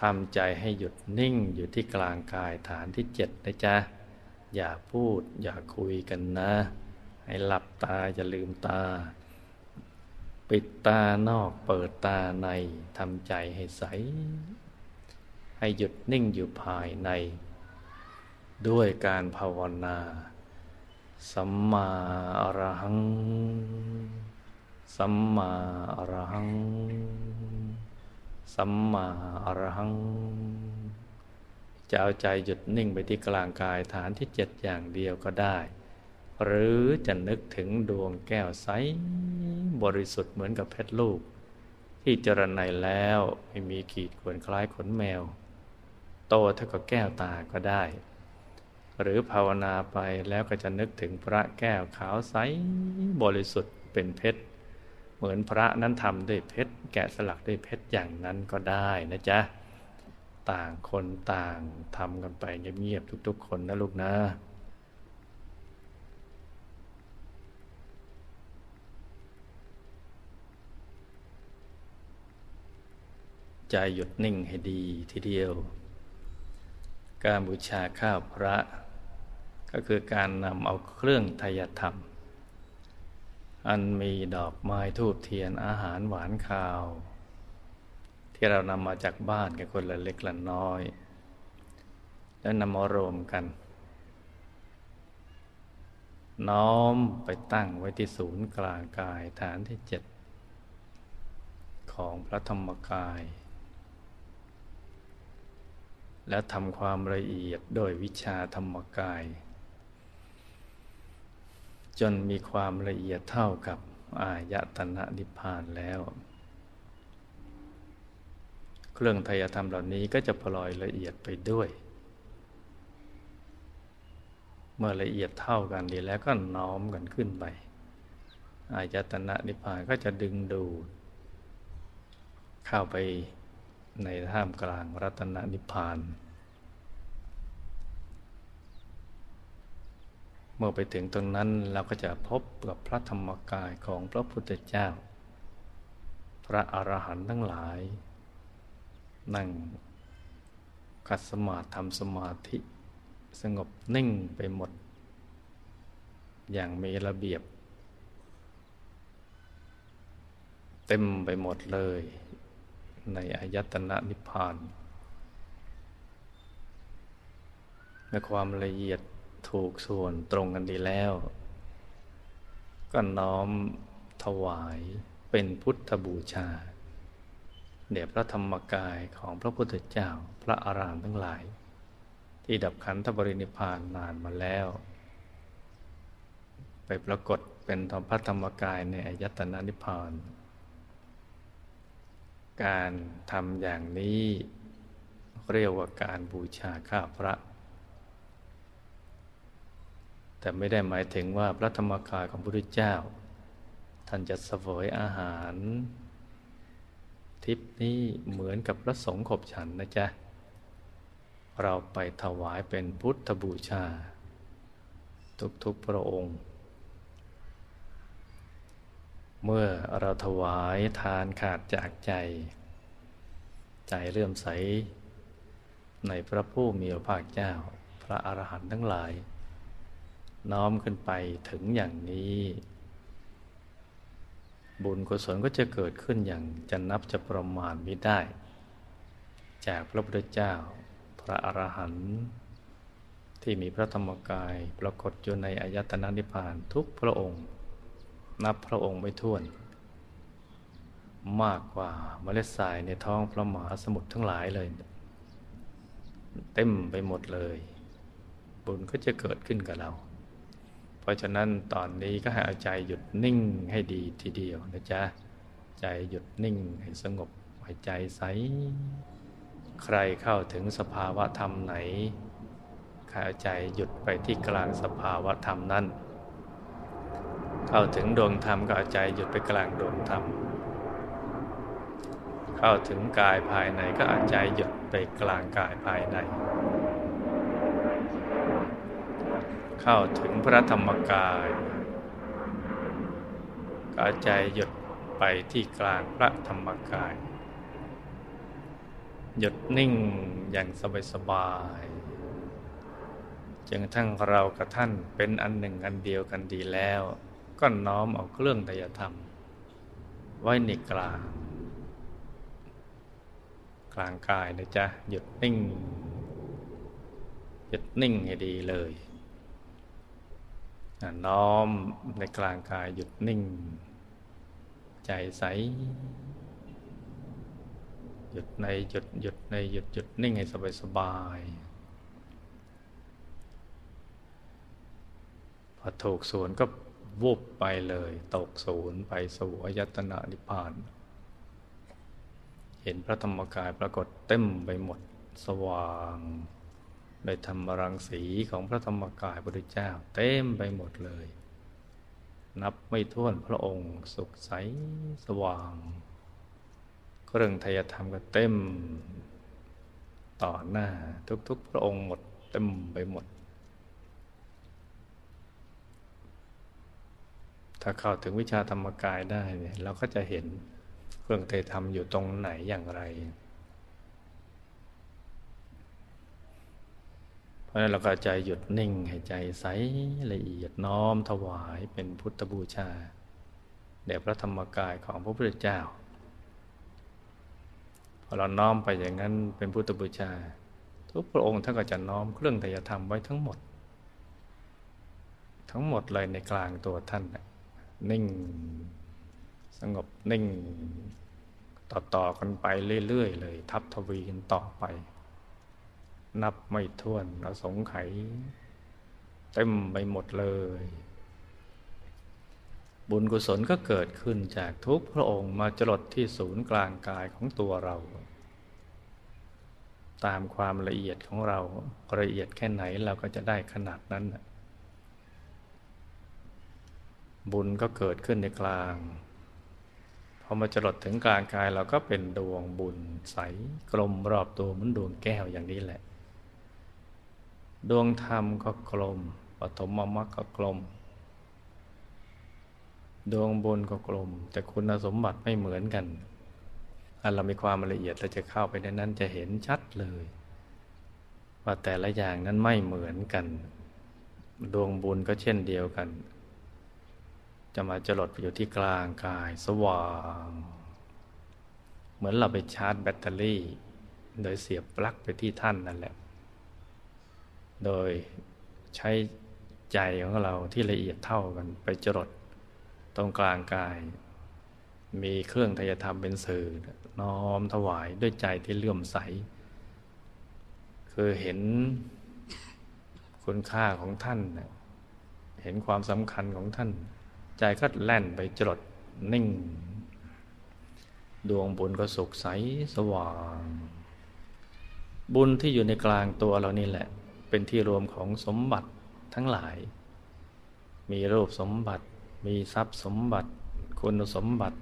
ทำใจให้หยุดนิ่งอยู่ที่กลางกายฐานที่เจ็ดนะจ๊ะ อย่าพูดอย่าคุยกันนะ ให้หลับตาอย่าลืมตา ปิดตานอกเปิดตาในทำใจให้ใส ให้หยุดนิ่งอยู่ภายใน ด้วยการภาวนา สัมมาอรหัง สัมมาอรหัง สัมมาอรหัง จะเอาใจหยุดนิ่งไปที่กลางกายฐานที่เจ็ดอย่างเดียวก็ได้ หรือจะนึกถึงดวงแก้วใสบริสุทธิ์เหมือนกับเพชรลูก ที่เจรไนแล้วไม่มีขีดข่วนคล้ายขนแมว โตเท่ากับแก้วตาก็ได้ หรือภาวนาไปแล้วก็จะนึกถึงพระแก้วขาวใสบริสุทธิ์เป็นเพชรเหมือนพระนั้นทำด้วยเพชรแกะสลักด้วยเพชรอย่างนั้นก็ได้นะจ๊ะต่างคนต่างทำกันไปเงียบๆทุกๆ คนนะลูกนะ ใจหยุดนิ่งให้ดีทีเดียว การบูชาข้าวพระ ก็คือการนำเอาเครื่องทยธรรม อันมีดอกไม้ทูบเทียนอาหารหวานข้าว ที่เรานำมาจากบ้านกันคนละเล็กละน้อย แล้วนำมารวมกัน น้อมไปตั้งไว้ที่ศูนย์กลางกายฐานที่เจ็ดของพระธรรมกาย แล้วทำความละเอียดโดยวิชาธรรมกาย จนมีความละเอียดเท่ากับอายตนะนิพพานแล้ว เครื่องไทยธรรมเหล่านี้ก็จะพลอยละเอียดไปด้วย เมื่อละเอียดเท่ากันดีแล้วก็น้อมกันขึ้นไป อายตนะนิพพานก็จะดึงดูดเข้าไป ในท่ามกลางรัตนนิพพาน เมื่อไปถึงตรงนั้นเราก็จะพบกับพระธรรมกายของพระพุทธเจ้า พระอรหันต์ทั้งหลาย นั่งกัดสมาธิทำสมาธิสงบนิ่งไปหมด อย่างมีระเบียบ เต็มไปหมดเลย ในอายตนะนิพพานในความละเอียดถูกส่วนตรงกันดีแล้ว ก็น้อมถวายเป็นพุทธบูชาเดี๋ยวพระธรรมกายของพระพุทธเจ้าพระอารามทั้งหลาย ที่ดับขันธบรินิพานนานมาแล้ว ไปปรากฏเป็นธรรมพระธรรมกายในอายตนะนิพพาน การทำอย่างนี้ เรียกว่าการบูชาข้าพระ แต่ไม่ได้หมายถึงว่าพระธรรมกายของพระพุทธเจ้า ท่านจะเสวยอาหาร ทิพนี้เหมือนกับพระสงฆ์ขบฉันนะจ๊ะ เราไปถวายเป็นพุทธบูชา ทุกๆพระองค์ เมื่อเราถวายทานขาดจากใจ ใจเลื่อมใส ในพระผู้มีพระภาคเจ้า พระอรหันต์ทั้งหลาย น้อมขึ้นไปถึงอย่างนี้ บุญกุศลก็จะเกิดขึ้นอย่างจะนับจะประมาณไม่ได้ จากพระพุทธเจ้า พระอรหันต์ที่มีพระธรรมกายปรากฏอยู่ในอายตนะนิพพานทุกพระองค์ นับพระองค์ไม่ถ้วน มากกว่าเมล็ดทรายในท้องพระมหาสมุทรทั้งหลายเลย เต็มไปหมดเลย บุญก็จะเกิดขึ้นกับเรา เพราะฉะนั้นตอนนี้ก็ให้เอาใจหยุดนิ่งให้ดีทีเดียวนะจ๊ะ ใจหยุดนิ่งให้สงบให้ใจใส ใครเข้าถึงสภาวะธรรมไหนใครเอาใจหยุดไปที่กลางสภาวะธรรมนั้น เข้าถึงดวงธรรมก็ใจหยุดไปกลางดวงธรรม เข้าถึงกายภายในก็อาใจหยุดไปกลางกายภายใน เข้าถึงพระธรรมกายก็ใจหยุดไปที่กลางพระธรรมกาย หยุดนิ่งอย่างสบายๆจนทั้งเรากับท่านเป็นอันหนึ่งอันเดียวกันดีแล้ว ก็น้อมเอาเครื่องไตยธรรม ไว้ในกลาง กลางกายนะจ๊ะ หยุดนิ่ง หยุดนิ่งให้ดีเลยน้อมในกลางกายหยุดนิ่ง ใจใส หยุดในหยุดหยุดในหยุดหยุดนิ่งให้สบายสบายพอถูกส่วนก็ วุบไปเลย ตกศูนย์ไปสู่อายตนะนิพพาน เห็นพระธรรมกายปรากฏเต็มไปหมดสว่างโดยธรรมรังสีของพระธรรมกายพระพุทธเจ้า เต็มไปหมดเลย นับไม่ถ้วนพระองค์สุขใสสว่างเครื่องทยธรรมก็เต็มต่อหน้าทุกๆ พระองค์หมดเต็มไปหมด ถ้าเข้าถึงวิชาธรรมกายได้เนี่ยเราก็จะเห็นเครื่องเตยธรรมอยู่ตรงไหนอย่างไร เพราะนั้นเราก็ใจหยุดนิ่งหายใจใสละเอียดน้อมถวายเป็นพุทธบูชาแด่พระธรรมกายของพระพุทธเจ้าพอเราน้อมไปอย่างนั้นเป็นพุทธบูชา ทุกพระองค์ท่านก็จะน้อมเครื่องทยธรรมไว้ทั้งหมด ทั้งหมดเลยในกลางตัวท่านนะ นิ่ง สงบนิ่ง ต่อ ๆ กันไปเรื่อย ๆ เลย ทับทวีกันต่อไป นับไม่ถ้วนเราสงไขเต็มไปหมดเลย บุญกุศลก็เกิดขึ้นจากทุกพระองค์มาจรดที่ศูนย์กลางกายของตัวเรา ตามความละเอียดของเราละเอียดแค่ไหนเราก็จะได้ขนาดนั้น บุญก็เกิดขึ้นในกลาง พอมาจรดถึงกลางกายเราก็เป็นดวงบุญใสกลมรอบตัวเหมือนดวงแก้วอย่างนี้แหละ ดวงธรรมก็กลมปฐมมรรคก็กลม ดวงบุญก็กลม แต่คุณสมบัติไม่เหมือนกันอันเรามีความละเอียดเราจะเข้าไปในนั้นจะเห็นชัดเลย ว่าแต่ละอย่างนั้นไม่เหมือนกัน ดวงบุญก็เช่นเดียวกัน จะมาจรดไปอยู่ที่กลางกายสว่าง เหมือนเราไปชาร์จแบตเตอรี่ โดยเสียบปลั๊กไปที่ท่านนั่นแหละ โดยใช้ใจของเราที่ละเอียดเท่ากันไปจรดตรงกลางกาย มีเครื่องทยธรรมเป็นสื่อน้อมถวายด้วยใจที่เลื่อมใส คือเห็นคุณค่าของท่าน เห็นความสำคัญของท่าน ใจก็แล่นไปจดนิ่ง ดวงบุญก็สุขใสสว่าง บุญที่อยู่ในกลางตัวเรานี่แหละ เป็นที่รวมของสมบัติทั้งหลาย มีรูปสมบัติ มีทรัพย์สมบัติ คุณสมบัติ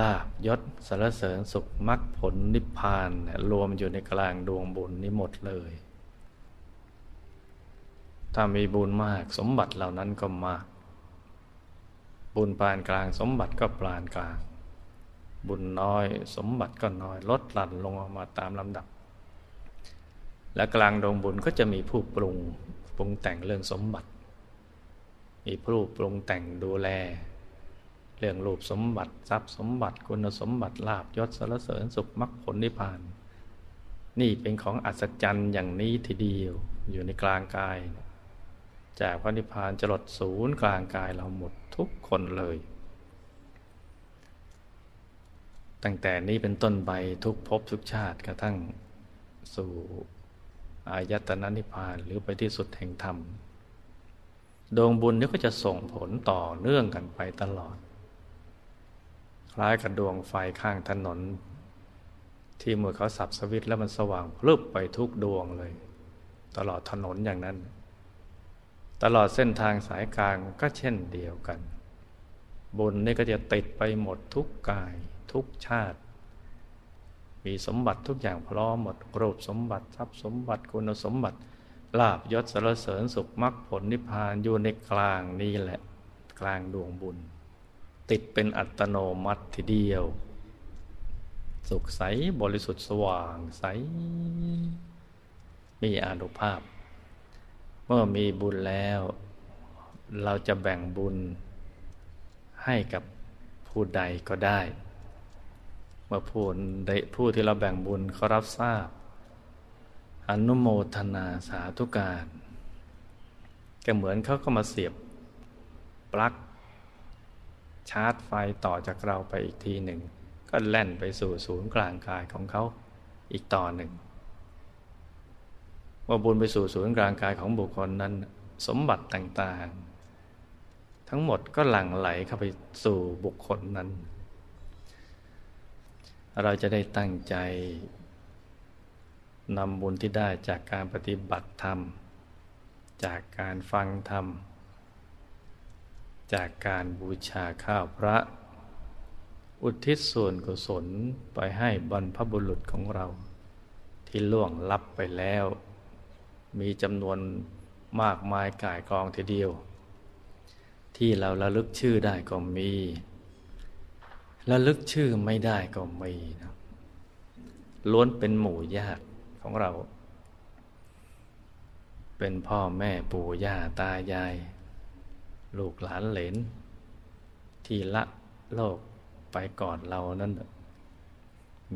ลาบยศสารเสริญสุขมรรคผลนิพพานรวมอยู่ในกลางดวงบุญนี้หมดเลยถ้ามีบุญมากสมบัติเหล่านั้นก็มาก บุญปานกลางสมบัติก็ปานกลาง บุญน้อยสมบัติก็น้อยลดหลั่นลงออกมาตามลำดับ และกลางดวงบุญก็จะมีผู้ปรุงปรุงแต่งเรื่องสมบัติ มีผู้ปรุงแต่งดูแล เรื่องรูปสมบัติทรัพย์สมบัติคุณสมบัติลาบยศสารเสริญสุขมรรคผลนิพพาน นี่เป็นของอัศจรรย์อย่างนี้ทีเดียวอยู่ในกลางกาย จากพระนิพพานจรดศูนย์กลางกายเราหมดทุกคนเลย ตั้งแต่นี้เป็นต้นไปทุกภพทุกชาติกระทั่งสู่อายตนะนิพพานหรือไปที่สุดแห่งธรรม ดวงบุญนี้ก็จะส่งผลต่อเนื่องกันไปตลอด คล้ายกับดวงไฟข้างถนน ที่เมื่อเขาสับสวิตแล้วมันสว่างพลึบไปทุกดวงเลย ตลอดถนนอย่างนั้น ตลอดเส้นทางสายกลางก็เช่นเดียวกัน บุญนี่ก็จะติดไปหมดทุกกายทุกชาติ มีสมบัติทุกอย่างพร้อมหมดรูปสมบัติทรัพย์สมบัติคุณสมบัติลาบยศสารเสริญสุขมรรคผลนิพพานอยู่ในกลางนี้แหละ กลางดวงบุญ ติดเป็นอัตโนมัติทีเดียว สุขใสบริสุทธิ์สว่างใส มีอนุภาพ เมื่อมีบุญแล้ว เราจะแบ่งบุญให้กับผู้ใดก็ได้ เมื่อผู้ได้ผู้ที่เราแบ่งบุญเขารับทราบ อนุโมทนาสาธุการก็เหมือนเขาก็มาเสียบปลั๊กชาร์จไฟต่อจากเราไปอีกทีหนึ่ง ก็แล่นไปสู่ศูนย์กลางกายของเขาอีกต่อหนึ่ง ว่าบุญไปสู่ศูนย์กลางกายของบุคคลนั้น สมบัติต่างๆ ทั้งหมดก็หลั่งไหลเข้าไปสู่บุคคลนั้น เราจะได้ตั้งใจนำบุญที่ได้จากการปฏิบัติธรรม จากการฟังธรรม จากการบูชาข้าวพระ อุทิศส่วนกุศลไปให้บรรพบุรุษของเราที่ล่วงลับไปแล้ว มีจำนวนมากมายกายกองทีเดียว ที่เราระลึกชื่อได้ก็มีระลึกชื่อไม่ได้ก็มีนะล้วนเป็นหมู่ญาติของเรา เป็นพ่อแม่ปู่ย่าตายาย ลูกหลานเหลน ที่ละโลกไปก่อนเรานั้น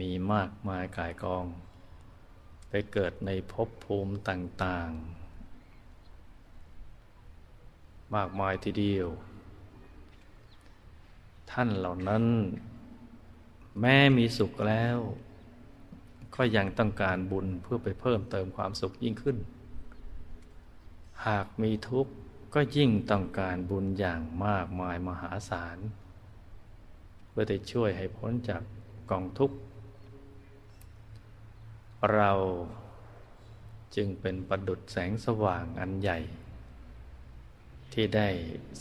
มีมากมายกายกอง ไปเกิดในภพภูมิต่างๆ มากมายทีเดียว ท่านเหล่านั้น แม้มีสุขแล้ว ก็ยังต้องการบุญเพื่อไปเพิ่มเติมความสุขยิ่งขึ้น หากมีทุกข์ก็ยิ่งต้องการบุญอย่างมากมายมหาศาล เพื่อจะช่วยให้พ้นจากกองทุกข์ เราจึงเป็นประดุดแสงสว่างอันใหญ่ ที่ได้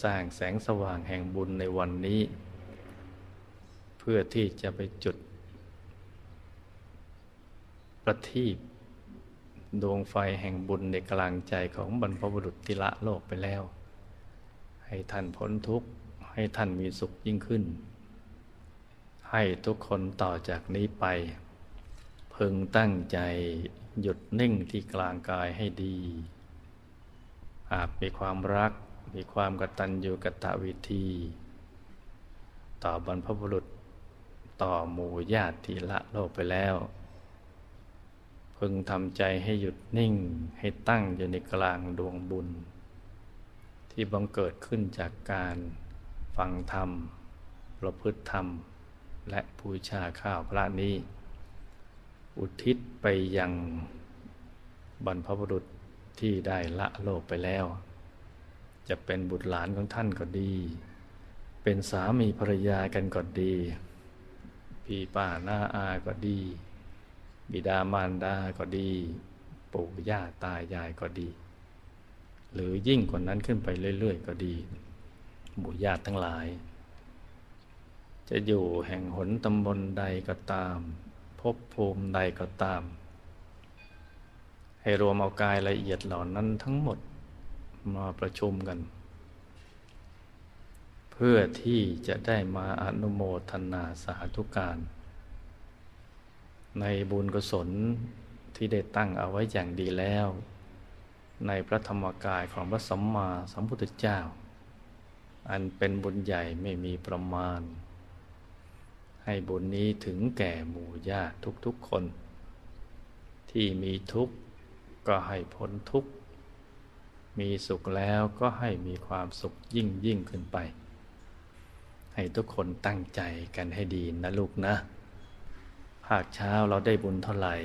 สร้างแสงสว่างแห่งบุญในวันนี้ เพื่อที่จะไปจุด ประทีปดวงไฟแห่งบุญในกลางใจของบรรพบุรุษที่ละโลกไปแล้ว ให้ท่านพ้นทุกข์ ให้ท่านมีสุขยิ่งขึ้น ให้ทุกคนต่อจากนี้ไป พึงตั้งใจหยุดนิ่งที่กลางกายให้ดี หากมีความรักมีความกตัญญูกตวิธี ต่อบรรพบุรุษต่อหมู่ญาติละโลกไปแล้ว พึงทำใจให้หยุดนิ่งให้ตั้งอยู่ในกลางดวงบุญ ที่บังเกิดขึ้นจากการฟังธรรม ประพฤติธรรม และบูชาข้าวพระนี้ อุทิศไปยังบรรพบุรุษที่ได้ละโลกไปแล้ว จะเป็นบุตรหลานของท่านก็ดี เป็นสามีภรรยากันก็ดี พี่ป้าหน้าอาก็ดี บิดามารดาก็ดี ปู่ย่าตายายก็ดี หรือยิ่งกว่านั้นขึ้นไปเรื่อย ๆ ก็ดีหมู่ญาติทั้งหลาย จะอยู่แห่งหนตำบลใดก็ตาม ภพภูมิใดก็ตาม ให้รวมเอากายละเอียดเหล่านั้นทั้งหมดมาประชุมกัน เพื่อที่จะได้มาอนุโมทนาสาธุการ ในบุญกุศลที่ได้ตั้งเอาไว้อย่างดีแล้ว ในพระธรรมกายของพระสัมมาสัมพุทธเจ้า อันเป็นบุญใหญ่ไม่มีประมาณ ให้บุญนี้ถึงแก่หมู่ญาติทุกๆคน ที่มีทุกข์ก็ให้พ้นทุกข์ มีสุขแล้วก็ให้มีความสุขยิ่งยิ่งขึ้นไป ให้ทุกคนตั้งใจกันให้ดีนะลูกนะ ภาคเช้าเราได้บุญเท่าไหร่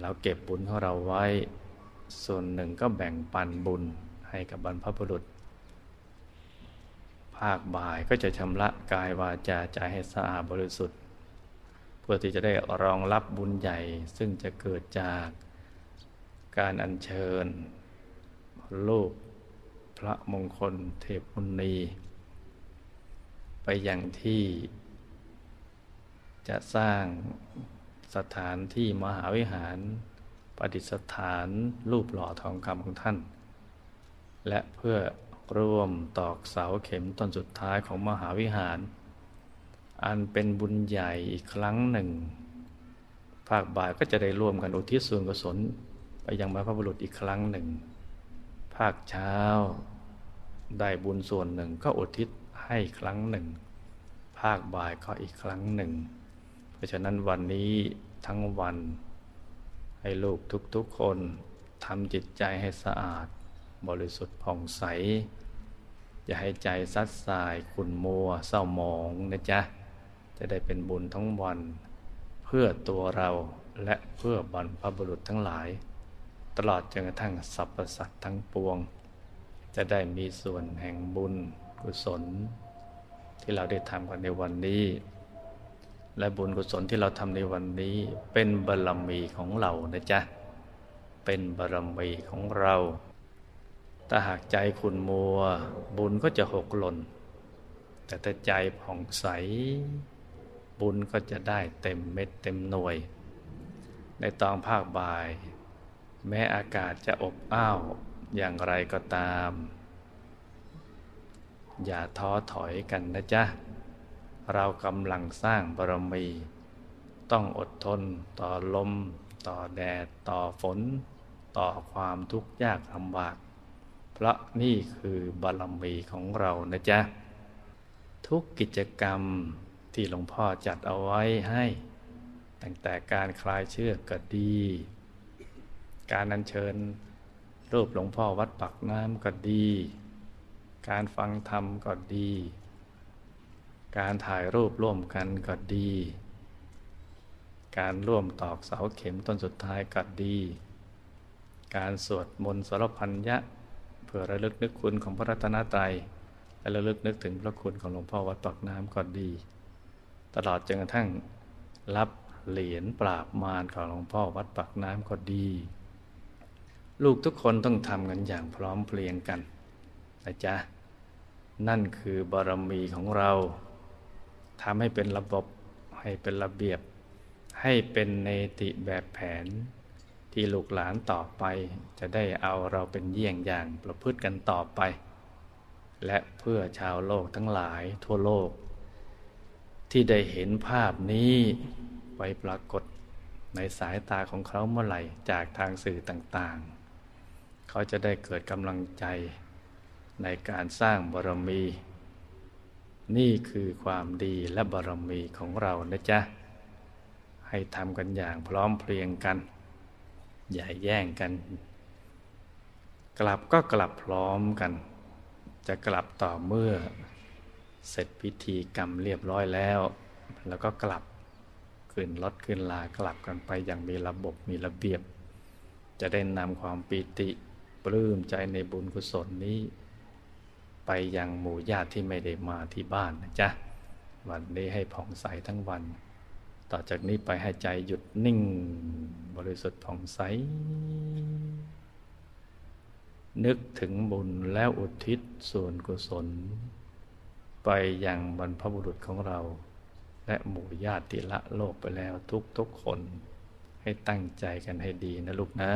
เราเก็บบุญของเราไว้ ส่วนหนึ่งก็แบ่งปันบุญให้กับบรรพบุรุษ ภาคบ่ายก็จะชำระกายวาจาใจให้สะอาดบริสุทธิ์ เพื่อที่จะได้รองรับบุญใหญ่ ซึ่งจะเกิดจากการอัญเชิญรูปพระมงคลเทพุนีไปอย่างที่จะสร้างสถานที่มหาวิหารประดิษฐานรูปหล่อทองคำของท่าน และเพื่อ ร่วมตอกเสาเข็มต้นสุดท้ายของมหาวิหาร อันเป็นบุญใหญ่อีกครั้งหนึ่ง ภาคบ่ายก็จะได้ร่วมกันอุทิศส่วนกุศลไปยังบรรพบุรุษอีกครั้งหนึ่ง ภาคเช้า ได้บุญส่วนหนึ่งก็อุทิศให้ครั้งหนึ่ง ภาคบ่ายก็อีกครั้งหนึ่ง เพราะฉะนั้นวันนี้ทั้งวัน ให้ลูกทุกๆคนทำจิตใจให้สะอาด บริสุทธิ์ผ่องใส อย่าให้ใจซัดสายขุนมัวเศร้าหมองนะจ๊ะ จะได้เป็นบุญทั้งวัน เพื่อตัวเราและเพื่อบรรพบุรุษทั้งหลาย ตลอดจนกระทั่งสรรพสัตว์ทั้งปวง จะได้มีส่วนแห่งบุญกุศล ที่เราได้ทำกันในวันนี้ และบุญกุศลที่เราทำในวันนี้เป็นบารมีของเรานะจ๊ะเป็นบารมีของเรา ถ้าหากใจขุนมัว บุญก็จะหกหล่น แต่ถ้าใจผ่องใส บุญก็จะได้เต็มเม็ดเต็มหน่วย ในตอนภาคบ่าย แม้อากาศจะอบอ้าวอย่างไรก็ตาม อย่าท้อถอยกันนะจ๊ะ เรากำลังสร้างบารมี ต้องอดทนต่อลม ต่อแดด ต่อฝน ต่อความทุกข์ยากลำบาก เพราะนี่คือบารมีของเรานะจ๊ะ ทุกกิจกรรมที่หลวงพ่อจัดเอาไว้ให้ ตั้งแต่การคลายเชือกก็ดี การอัญเชิญรูปหลวงพ่อวัดปักน้ำก็ดี การฟังธรรมก็ดี การถ่ายรูปร่วมกันก็ดี การร่วมตอกเสาเข็มต้นสุดท้ายก็ดี การสวดมนต์สรพันยะ พื่อระลึกนึกคุณของพระรัตนตรัยและระลึกนึกถึงพระคุณของหลวงพ่อวัดปักน้ำก็ดี ตลอดจนกระทั่งรับเหรียญปราบมารของหลวงพ่อวัดปักน้ำก็ดี ลูกทุกคนต้องทำกันอย่างพร้อมเพรียงกันนะจ๊ะนั่นคือบารมีของเราทำให้เป็นระบบให้เป็นระเบียบ ให้เป็นเนติแบบแผน ที่ลูกหลานต่อไปจะได้เอาเราเป็นเยี่ยงอย่างประพฤติกันต่อไป และเพื่อชาวโลกทั้งหลายทั่วโลก ที่ได้เห็นภาพนี้ไปปรากฏในสายตาของเขาเมื่อไหร่จากทางสื่อต่างๆ เขาจะได้เกิดกำลังใจในการสร้างบารมี นี่คือความดีและบารมีของเรานะจ๊ะ ให้ทำกันอย่างพร้อมเพรียงกัน อย่าแย่งกัน กลับก็กลับพร้อมกัน จะกลับต่อเมื่อ เสร็จพิธีกรรมเรียบร้อยแล้ว แล้วก็กลับขึ้นรถขึ้นลากลับกันไปอย่างมีระบบมีระเบียบ จะได้นำความปีติปลื้มใจในบุญกุศลนี้ ไปยังหมู่ญาติที่ไม่ได้มาที่บ้านนะจ๊ะ วันนี้ให้ผ่องใสทั้งวัน ต่อจากนี้ไปให้ใจหยุดนิ่ง บริสุทธิ์ผ่องใส นึกถึงบุญแล้วอุทิศส่วนกุศล ไปยังบรรพบุรุษของเรา และหมู่ญาติละโลกไปแล้วทุกๆคน ให้ตั้งใจกันให้ดีนะลูกนะ